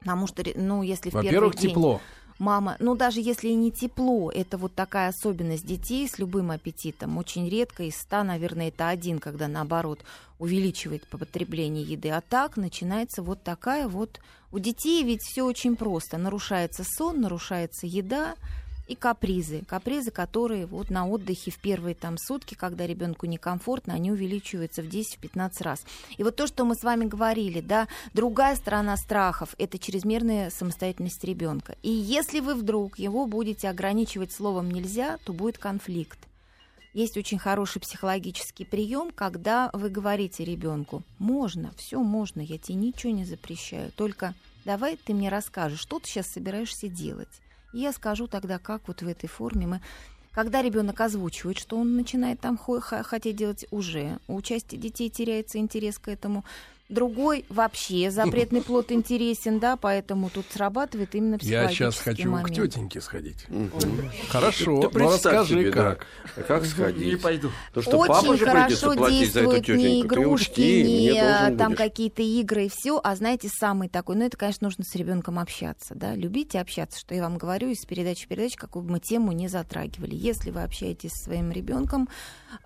Speaker 3: Потому что, ну, если в первый
Speaker 1: Во-первых,
Speaker 3: день
Speaker 1: тепло.
Speaker 3: мама, ну даже если и не тепло, это вот такая особенность детей с любым аппетитом. Очень редко из 100, наверное, это один, когда наоборот увеличивает потребление еды. А так начинается вот такая вот... У детей ведь все очень просто. Нарушается сон, нарушается еда и капризы. Капризы, которые вот на отдыхе в первые там сутки, когда ребенку некомфортно, они увеличиваются в 10-15 раз. И вот то, что мы с вами говорили, да, другая сторона страхов – это чрезмерная самостоятельность ребенка. И если вы вдруг его будете ограничивать словом «нельзя», то будет конфликт. Есть очень хороший психологический прием, когда вы говорите ребенку, можно, все можно, я тебе ничего не запрещаю, только давай ты мне расскажешь, что ты сейчас собираешься делать. Я скажу тогда, как вот в этой форме мы... Когда ребенок озвучивает, что он начинает там хотеть делать уже, у части детей теряется интерес к этому. Другой вообще запретный *laughs* плод интересен, да, поэтому тут срабатывает именно
Speaker 1: Я
Speaker 3: психологический
Speaker 1: сейчас хочу
Speaker 3: момент.
Speaker 1: к тетеньке сходить. Хорошо,
Speaker 5: Ты
Speaker 1: ну
Speaker 5: представь
Speaker 1: расскажи
Speaker 5: себе, да.
Speaker 1: как.
Speaker 5: А Как
Speaker 2: Не
Speaker 5: сходить?
Speaker 2: пойду.
Speaker 5: То, что
Speaker 3: Очень
Speaker 5: папа же
Speaker 3: хорошо
Speaker 5: платить за эту
Speaker 3: действуют не.
Speaker 5: Ты
Speaker 3: игрушки,
Speaker 5: учти,
Speaker 3: не
Speaker 5: должен
Speaker 3: там какие-то игры и все, а знаете, самый такой, ну это, конечно, нужно с ребенком общаться, да, любите общаться, что я вам говорю из передачи в передачу, какую бы мы тему не затрагивали. Если вы общаетесь со своим ребенком,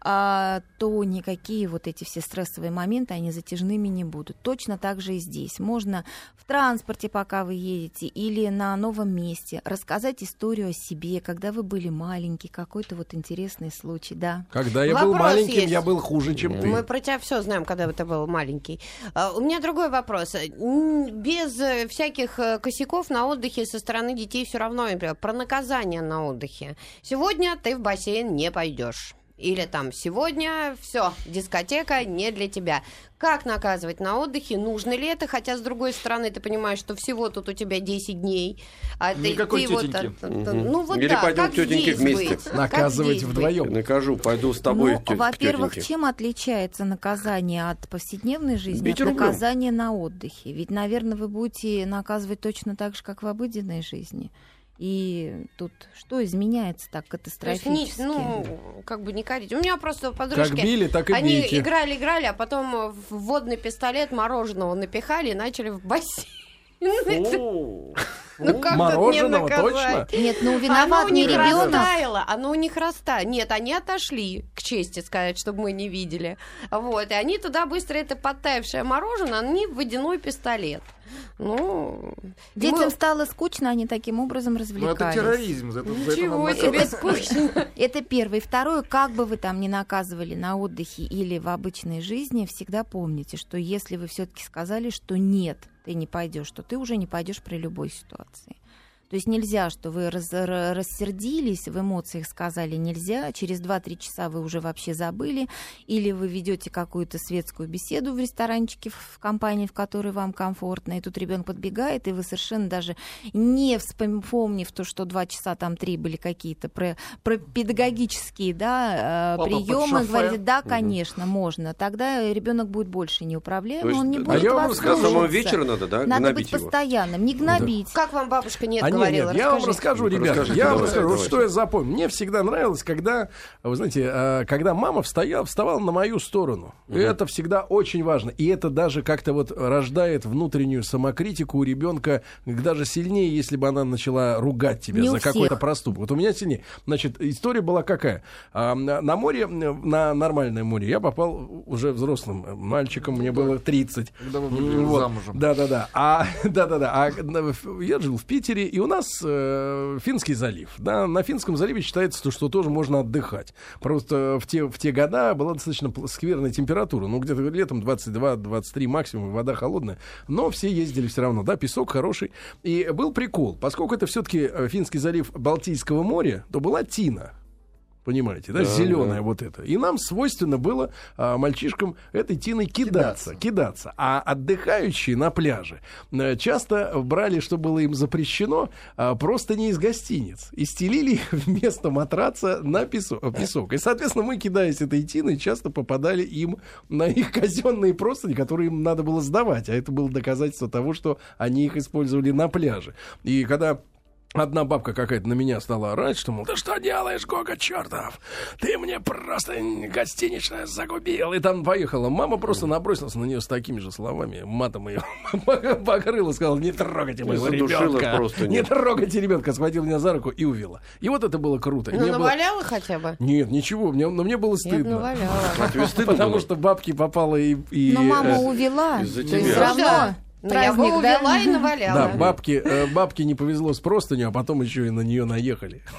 Speaker 3: то никакие вот эти все стрессовые моменты, они затяжными не будут. Точно так же и здесь. Можно в транспорте, пока вы едете, или на новом месте рассказать историю о себе, когда вы были маленький, какой-то вот интересный случай, да.
Speaker 1: Когда я был
Speaker 4: Вопрос
Speaker 1: маленьким,
Speaker 4: есть.
Speaker 1: я был хуже, чем ты.
Speaker 4: Мы про тебя все знаем, когда ты был маленький. А, У меня другой вопрос. Без э, всяких э, косяков на отдыхе со стороны детей все равно, например, про наказание на отдыхе. Сегодня ты в бассейн не пойдешь. Или там сегодня все, дискотека не для тебя. Как наказывать на отдыхе? Нужно ли это? Хотя, с другой стороны, ты понимаешь, что всего тут у тебя 10 дней. А ты-
Speaker 2: Никакой
Speaker 4: ты вот
Speaker 2: тетеньки.
Speaker 5: Мгм.
Speaker 4: Ну вот
Speaker 5: Или
Speaker 4: да,
Speaker 5: пойдем
Speaker 4: как
Speaker 5: к тетеньке
Speaker 4: здесь
Speaker 5: вместе.
Speaker 4: быть?
Speaker 1: Наказывать вдвоем.
Speaker 5: Накажу, пойду с тобой
Speaker 3: Ну, во-первых, чем отличается наказание от повседневной жизни
Speaker 5: Бить
Speaker 3: от
Speaker 5: рублем.
Speaker 3: наказания на отдыхе? Ведь, наверное, вы будете наказывать точно так же, как в обыденной жизни. И тут что изменяется так
Speaker 4: То есть,
Speaker 3: катастрофически?
Speaker 4: ну, как бы не корить. У меня просто
Speaker 1: Как
Speaker 4: подружки...
Speaker 1: били, так и
Speaker 4: Они
Speaker 1: бейте.
Speaker 4: играли, играли, а потом в водный пистолет мороженого напихали и начали в бассейн. Ну как тут не
Speaker 1: Мороженого,
Speaker 4: наказать?
Speaker 1: точно?
Speaker 3: Нет, ну
Speaker 4: Оно
Speaker 3: виноват
Speaker 4: у
Speaker 3: не
Speaker 4: них
Speaker 3: ребенок.
Speaker 4: растаяло, оно у них растаяло. Нет, они отошли, к чести сказать, чтобы мы не видели. Вот, и они туда быстро это подтаявшее мороженое, они в водяной пистолет. Ну,
Speaker 3: Детям
Speaker 4: мы-
Speaker 3: стало скучно, они таким образом
Speaker 2: Ну, это
Speaker 3: развлекались.
Speaker 2: терроризм. Это, это
Speaker 4: Ничего
Speaker 2: надо
Speaker 4: себе скучно. *laughs*
Speaker 3: Это первое. Второе, как бы вы там ни наказывали на отдыхе или в обычной жизни, всегда помните, что если вы все-таки сказали, что нет, ты не пойдешь, то ты уже не пойдешь при любой ситуации. То есть нельзя, что вы раз- ра- рассердились, в эмоциях сказали нельзя, а через 2-3 часа вы уже вообще забыли, или вы ведете какую-то светскую беседу в ресторанчике в компании, в которой вам комфортно, и тут ребенок подбегает, и вы совершенно даже не вспомнив то, что 2 часа там 3 были какие-то про, про педагогические да,
Speaker 2: под
Speaker 3: приемы, говорите, да, конечно, можно. Тогда ребенок будет больше неуправляем,
Speaker 5: есть,
Speaker 3: он не
Speaker 5: а
Speaker 3: будет
Speaker 1: я вам
Speaker 5: До самого вечера надо, да,
Speaker 3: Надо
Speaker 5: гнобить
Speaker 3: быть
Speaker 5: его?
Speaker 3: постоянным, не гнобить.
Speaker 4: Как вам бабушка нет
Speaker 1: А нет,
Speaker 4: говорила?
Speaker 1: нет, я вам расскажу, ребята.
Speaker 5: расскажите,
Speaker 1: я вам расскажу,
Speaker 5: давай.
Speaker 1: что я запомнил. Мне всегда нравилось, когда, вы знаете, э, когда мама встояла, вставала на мою сторону. И это всегда очень важно. И это даже как-то вот рождает внутреннюю самокритику у ребенка даже сильнее, если бы она начала ругать тебя
Speaker 3: Не
Speaker 1: за какой-то проступок. Вот у меня сильнее. Значит, история была какая? А, на море, на нормальное море я попал уже взрослым э, мальчиком, мне было 30.
Speaker 2: Когда вы были
Speaker 1: Вот.
Speaker 2: замужем.
Speaker 1: Да-да-да. А, *laughs* да-да-да. А в- я жил в Питере, и у нас э, Финский залив. Да, на Финском заливе считается, что тоже можно отдыхать. Просто в те, в те года была достаточно скверная температура. Ну, где-то летом 22-23 максимум, вода холодная. Но все ездили все равно. Да, песок хороший. И был прикол. Поскольку это все-таки Финский залив Балтийского моря, то была тина. Понимаете, да,
Speaker 5: Да,
Speaker 1: зеленая
Speaker 5: да.
Speaker 1: вот это. И нам свойственно было а, мальчишкам этой тиной кидаться, кидаться. А отдыхающие на пляже э, часто брали, что было им запрещено, а, просто не из гостиниц. И стелили их *laughs* вместо матраца на песок, песок. И, соответственно, мы, кидаясь этой тиной, часто попадали им на их *laughs* казенные простыни, которые им надо было сдавать. А это было доказательство того, что они их использовали на пляже. И когда Одна бабка какая-то на меня стала орать, что, мол, ты что делаешь, Гога, чертов? Ты мне просто гостиничное загубил. И там поехала. Мама просто набросилась на нее с такими же словами. Матом ее *laughs* покрыла, сказала, не трогайте моего ребенка.
Speaker 5: просто,
Speaker 1: Не
Speaker 5: нет.
Speaker 1: трогайте ребенка. Схватила меня за руку и увела. И вот это было круто.
Speaker 4: Ну,
Speaker 1: мне было-
Speaker 4: наваляла хотя бы?
Speaker 1: Нет, ничего, мне, но мне было стыдно.
Speaker 4: наваляла.
Speaker 5: А
Speaker 1: Потому что бабки попала и... и,
Speaker 3: Но мама
Speaker 1: э,
Speaker 3: увела.
Speaker 5: из-за
Speaker 3: То
Speaker 5: тебя.
Speaker 3: все равно
Speaker 4: да. Ну, я
Speaker 3: праздник, да?
Speaker 4: увела и наваляла.
Speaker 1: Да, бабке, э, бабке не повезло с простынью, а потом еще и на нее наехали. *laughs*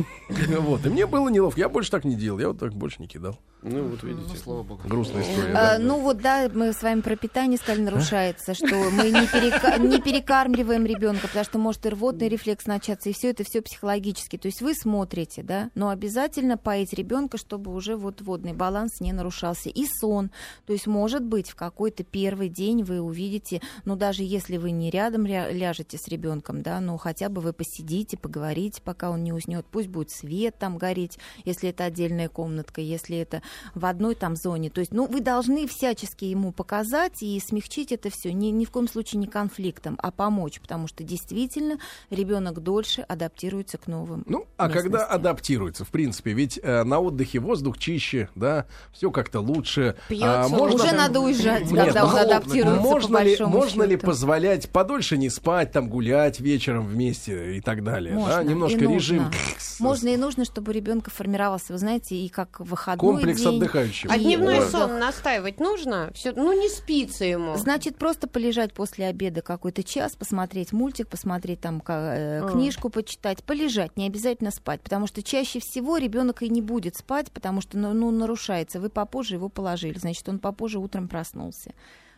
Speaker 1: Вот. И мне было неловко. Я больше так не делал. Я вот так больше не кидал.
Speaker 5: Ну, вот видите.
Speaker 2: Слава богу.
Speaker 1: Грустная история.
Speaker 3: А,
Speaker 1: да.
Speaker 3: ну вот да, мы с вами про питание сказали, нарушается, *laughs* что мы не, перека- не перекармливаем ребенка, потому что может и рвотный рефлекс начаться, и все это все психологически. То есть вы смотрите, да, но обязательно поить ребенка, чтобы уже вот водный баланс не нарушался. И сон. То есть, может быть, в какой-то первый день вы увидите, ну даже если вы не рядом ря- ляжете с ребенком, да, ну хотя бы вы посидите, поговорите, пока он не уснет. Пусть будет свет там гореть, если это отдельная комнатка, если это в одной там зоне. То есть, ну, вы должны всячески ему показать и смягчить это все. Ни, ни в коем случае не конфликтом, а помочь, потому что действительно ребенок дольше адаптируется к новым.
Speaker 1: Ну, а когда
Speaker 3: местностям.
Speaker 1: адаптируется, в принципе, ведь э, на отдыхе воздух чище, да, все как-то лучше.
Speaker 4: Пьётся
Speaker 1: А,
Speaker 3: Уже надо уезжать,
Speaker 1: Нет,
Speaker 3: когда он
Speaker 1: ну,
Speaker 3: адаптируется
Speaker 1: можно
Speaker 3: по
Speaker 1: ли, можно ли
Speaker 3: счету.
Speaker 1: Позволять подольше не спать, там гулять вечером вместе и так далее?
Speaker 3: Можно
Speaker 1: да? Немножко
Speaker 3: и
Speaker 1: режим.
Speaker 3: нужно. Можно и нужно, чтобы у ребенка формировался, вы знаете, и как выходной
Speaker 1: Комплекс
Speaker 3: день.
Speaker 1: отдыхающего.
Speaker 4: А дневной
Speaker 3: отдых.
Speaker 4: сон настаивать нужно? Все, ну не спится ему.
Speaker 3: Значит, просто полежать после обеда какой-то час, посмотреть мультик, посмотреть там э, книжку, почитать, полежать, не обязательно спать, потому что чаще всего ребенок и не будет спать, потому что ну, ну, нарушается. Вы попозже его положили, значит, он попозже утром проснулся.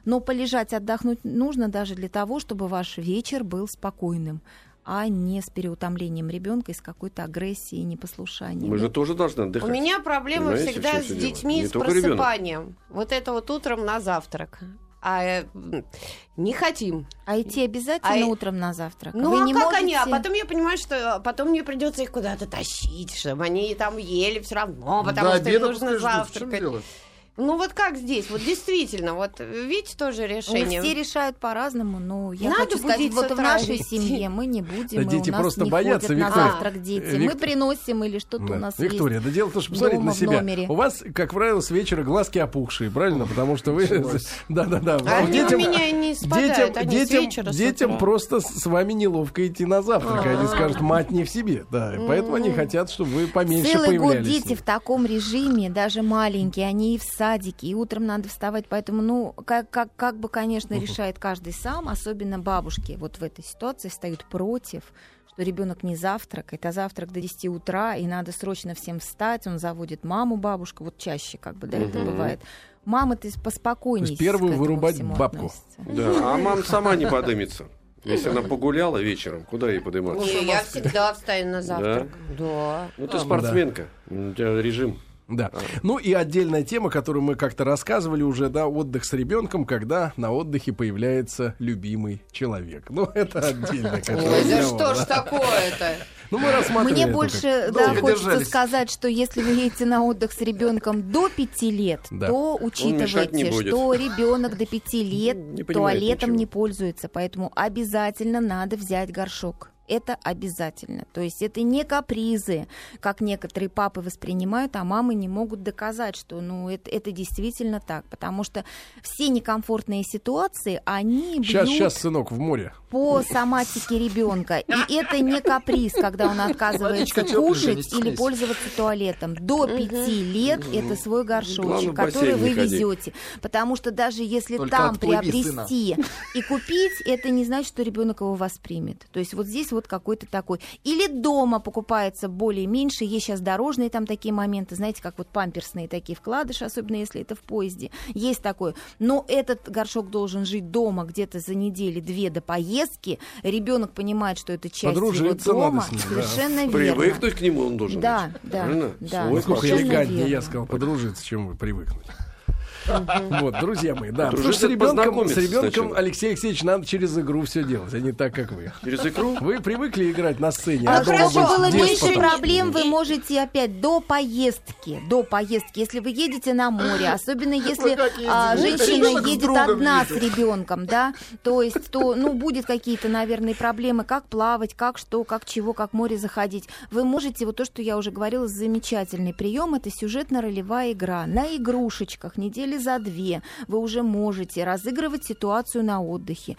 Speaker 3: Но полежать, отдохнуть нужно даже для того, чтобы ваш вечер был спокойным, а не с переутомлением ребенка и с какой-то агрессией и непослушанием.
Speaker 5: Мы же тоже должны
Speaker 4: У
Speaker 5: отдыхать.
Speaker 4: меня проблема
Speaker 5: Понимаете,
Speaker 4: всегда с детьми,
Speaker 5: Не
Speaker 4: с
Speaker 5: только ребенок.
Speaker 4: просыпанием. Вот это вот утром на завтрак. А не хотим.
Speaker 3: А идти обязательно
Speaker 4: А
Speaker 3: утром на завтрак?
Speaker 4: Ну
Speaker 3: Вы
Speaker 4: а
Speaker 3: не
Speaker 4: как они? А
Speaker 3: можете-
Speaker 4: потом я понимаю, что потом мне придется их куда-то тащить, чтобы они там ели все равно, потому
Speaker 2: До
Speaker 4: что им нужно завтракать. Ну вот как здесь? Вот действительно, вот видите тоже
Speaker 3: Ну,
Speaker 4: решение.
Speaker 3: все решают по-разному, но я
Speaker 4: Надо
Speaker 3: хочу сказать,
Speaker 4: будить с
Speaker 3: вот в нашей
Speaker 4: идти.
Speaker 3: семье мы не будем,
Speaker 1: Да дети
Speaker 3: у нас
Speaker 1: просто
Speaker 3: не
Speaker 1: боятся,
Speaker 3: ходят на
Speaker 1: Виктория.
Speaker 3: завтрак дети.
Speaker 1: Э,
Speaker 3: Мы приносим или что-то
Speaker 1: Да.
Speaker 3: у нас
Speaker 1: Виктория,
Speaker 3: есть.
Speaker 1: да дело в том, что посмотрите на себя.
Speaker 3: номере.
Speaker 1: У вас, как правило, с вечера глазки опухшие, правильно? Потому что вы... Да-да-да. *laughs*
Speaker 4: А они
Speaker 1: Детям-
Speaker 4: у меня не спадают,
Speaker 1: Детям,
Speaker 4: они с
Speaker 1: детям,
Speaker 4: вечера, с
Speaker 1: детям
Speaker 4: утра.
Speaker 1: просто с с вами неловко идти на завтрак. и Они скажут, мать не в себе. Да, поэтому они хотят, чтобы вы поменьше
Speaker 3: Целый год
Speaker 1: появлялись.
Speaker 3: дети в таком режиме, даже маленькие, они и в садике, и утром надо вставать, поэтому, ну, как, как, как бы, конечно, решает каждый сам, особенно бабушки вот в этой ситуации встают против, что ребенок не завтракает, а завтрак до 10 утра, и надо срочно всем встать, он заводит маму, бабушку, вот чаще как бы, да, это бывает. Мама-то поспокойнее.
Speaker 1: То есть первую вырубать бабку.
Speaker 3: относится.
Speaker 5: Да, а мама сама не подымется. Если она погуляла вечером, куда ей подниматься?
Speaker 4: Не, я всегда встаю на завтрак. Да.
Speaker 5: Ну ты спортсменка, у тебя режим.
Speaker 1: Да. Ну и отдельная тема, которую мы как-то рассказывали уже, да, отдых с ребенком, когда на отдыхе появляется любимый человек. Ну, это отдельно, конечно.
Speaker 4: Ой, да что ж такое-то? *laughs*
Speaker 1: Ну, мы рассматривали
Speaker 3: Мне больше да, хочется
Speaker 2: держались.
Speaker 3: сказать, что если вы едете на отдых с ребенком до пяти лет,
Speaker 1: Да.
Speaker 3: то учитывайте, что ребенок до пяти лет
Speaker 5: Не
Speaker 3: туалетом
Speaker 5: ничего.
Speaker 3: не пользуется, поэтому обязательно надо взять горшок. Это обязательно. То есть это не капризы, как некоторые папы воспринимают, а мамы не могут доказать, что ну, это, это действительно так. Потому что все некомфортные ситуации, они
Speaker 1: Сейчас,
Speaker 3: бьют
Speaker 1: сейчас, сынок, в море.
Speaker 3: по соматике ребенка. И это не каприз, когда он отказывается
Speaker 2: Водичка
Speaker 3: кушать или пользоваться туалетом. До пяти лет это свой горшочек, который вы везете. Потому что даже если
Speaker 2: Только
Speaker 3: там
Speaker 2: отплыви,
Speaker 3: приобрести и купить, это не значит, что ребенок его воспримет. То есть вот здесь вот какой-то такой. Или дома покупается более меньше, есть сейчас дорожные там такие моменты, знаете, как вот памперсные такие вкладыши, особенно если это в поезде. Есть такое. Но этот горшок должен жить дома где-то за недели две до поездки. Ребенок понимает, что это часть его
Speaker 1: Подружиться надо
Speaker 3: дома.
Speaker 1: с ним, да.
Speaker 3: Совершенно верно.
Speaker 5: Привыкнуть к нему он должен
Speaker 3: Да,
Speaker 5: быть.
Speaker 3: да,
Speaker 5: Правильно?
Speaker 3: да.
Speaker 1: Сколько
Speaker 3: Совершенно
Speaker 1: элегантнее,
Speaker 3: верно.
Speaker 1: я сказал, подружиться, чем вы привыкнуть. Вот, друзья мои, да.
Speaker 5: Дружить
Speaker 1: Слушай, с ребенком, с ребенком. Алексей Алексеевич надо через игру все делать, а не так, как вы.
Speaker 5: Через икру?
Speaker 1: Вы привыкли играть на сцене,
Speaker 3: А
Speaker 1: а
Speaker 3: хорошо, было меньше проблем, вы можете опять до поездки, до поездки, если вы едете на море, особенно если а, женщина едет одна с ребенком, да, то есть, то, ну, будет какие-то, наверное, проблемы, как плавать, как что, как чего, как в море заходить. Вы можете, вот то, что я уже говорила, замечательный прием, это сюжетно-ролевая игра. На игрушечках недели за две. Вы уже можете разыгрывать ситуацию на отдыхе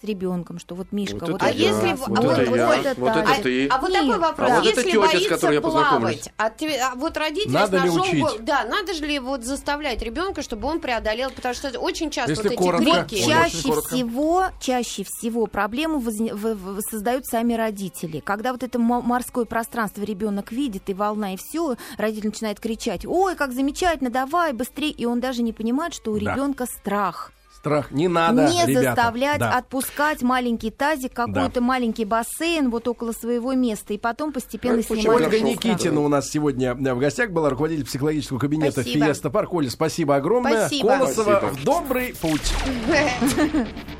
Speaker 3: с ребенком, что вот Мишка,
Speaker 5: Вот
Speaker 3: вот,
Speaker 5: это
Speaker 4: А
Speaker 5: я,
Speaker 4: если в-
Speaker 5: вот
Speaker 4: а вот-
Speaker 5: это я,
Speaker 4: вот
Speaker 3: это
Speaker 5: вот это ты.
Speaker 4: А вот
Speaker 3: Нет,
Speaker 4: такой вопрос.
Speaker 5: а вот
Speaker 4: Если
Speaker 5: тетя, с
Speaker 4: боится
Speaker 5: которой я
Speaker 4: плавать, а, ты- а вот родитель
Speaker 1: Надо
Speaker 4: с
Speaker 1: ли
Speaker 4: ножом,
Speaker 1: учить?
Speaker 4: да, надо же ли вот заставлять ребенка, чтобы он преодолел, потому что очень часто
Speaker 1: Если
Speaker 4: вот эти
Speaker 1: коротко.
Speaker 4: Крики.
Speaker 3: Чаще
Speaker 2: коротко.
Speaker 3: всего, чаще всего проблему возне- в- в- создают сами родители. Когда вот это мо- морское пространство ребенок видит, и волна, и все, родитель начинает кричать, ой, как замечательно, давай, быстрее, и он даже не понимает, что у
Speaker 1: Да.
Speaker 3: ребенка страх.
Speaker 1: Страх не надо,
Speaker 3: не
Speaker 1: ребята.
Speaker 3: заставлять
Speaker 1: Да.
Speaker 3: отпускать маленький тазик, какой-то маленький бассейн вот около своего места, и потом постепенно снимать
Speaker 1: Ольга Никитина у нас сегодня э, в гостях была, руководитель психологического кабинета
Speaker 4: Спасибо.
Speaker 1: Фиеста Парк. Оля, спасибо огромное.
Speaker 4: Спасибо.
Speaker 1: Колосова
Speaker 5: Спасибо.
Speaker 1: в добрый путь. *laughs*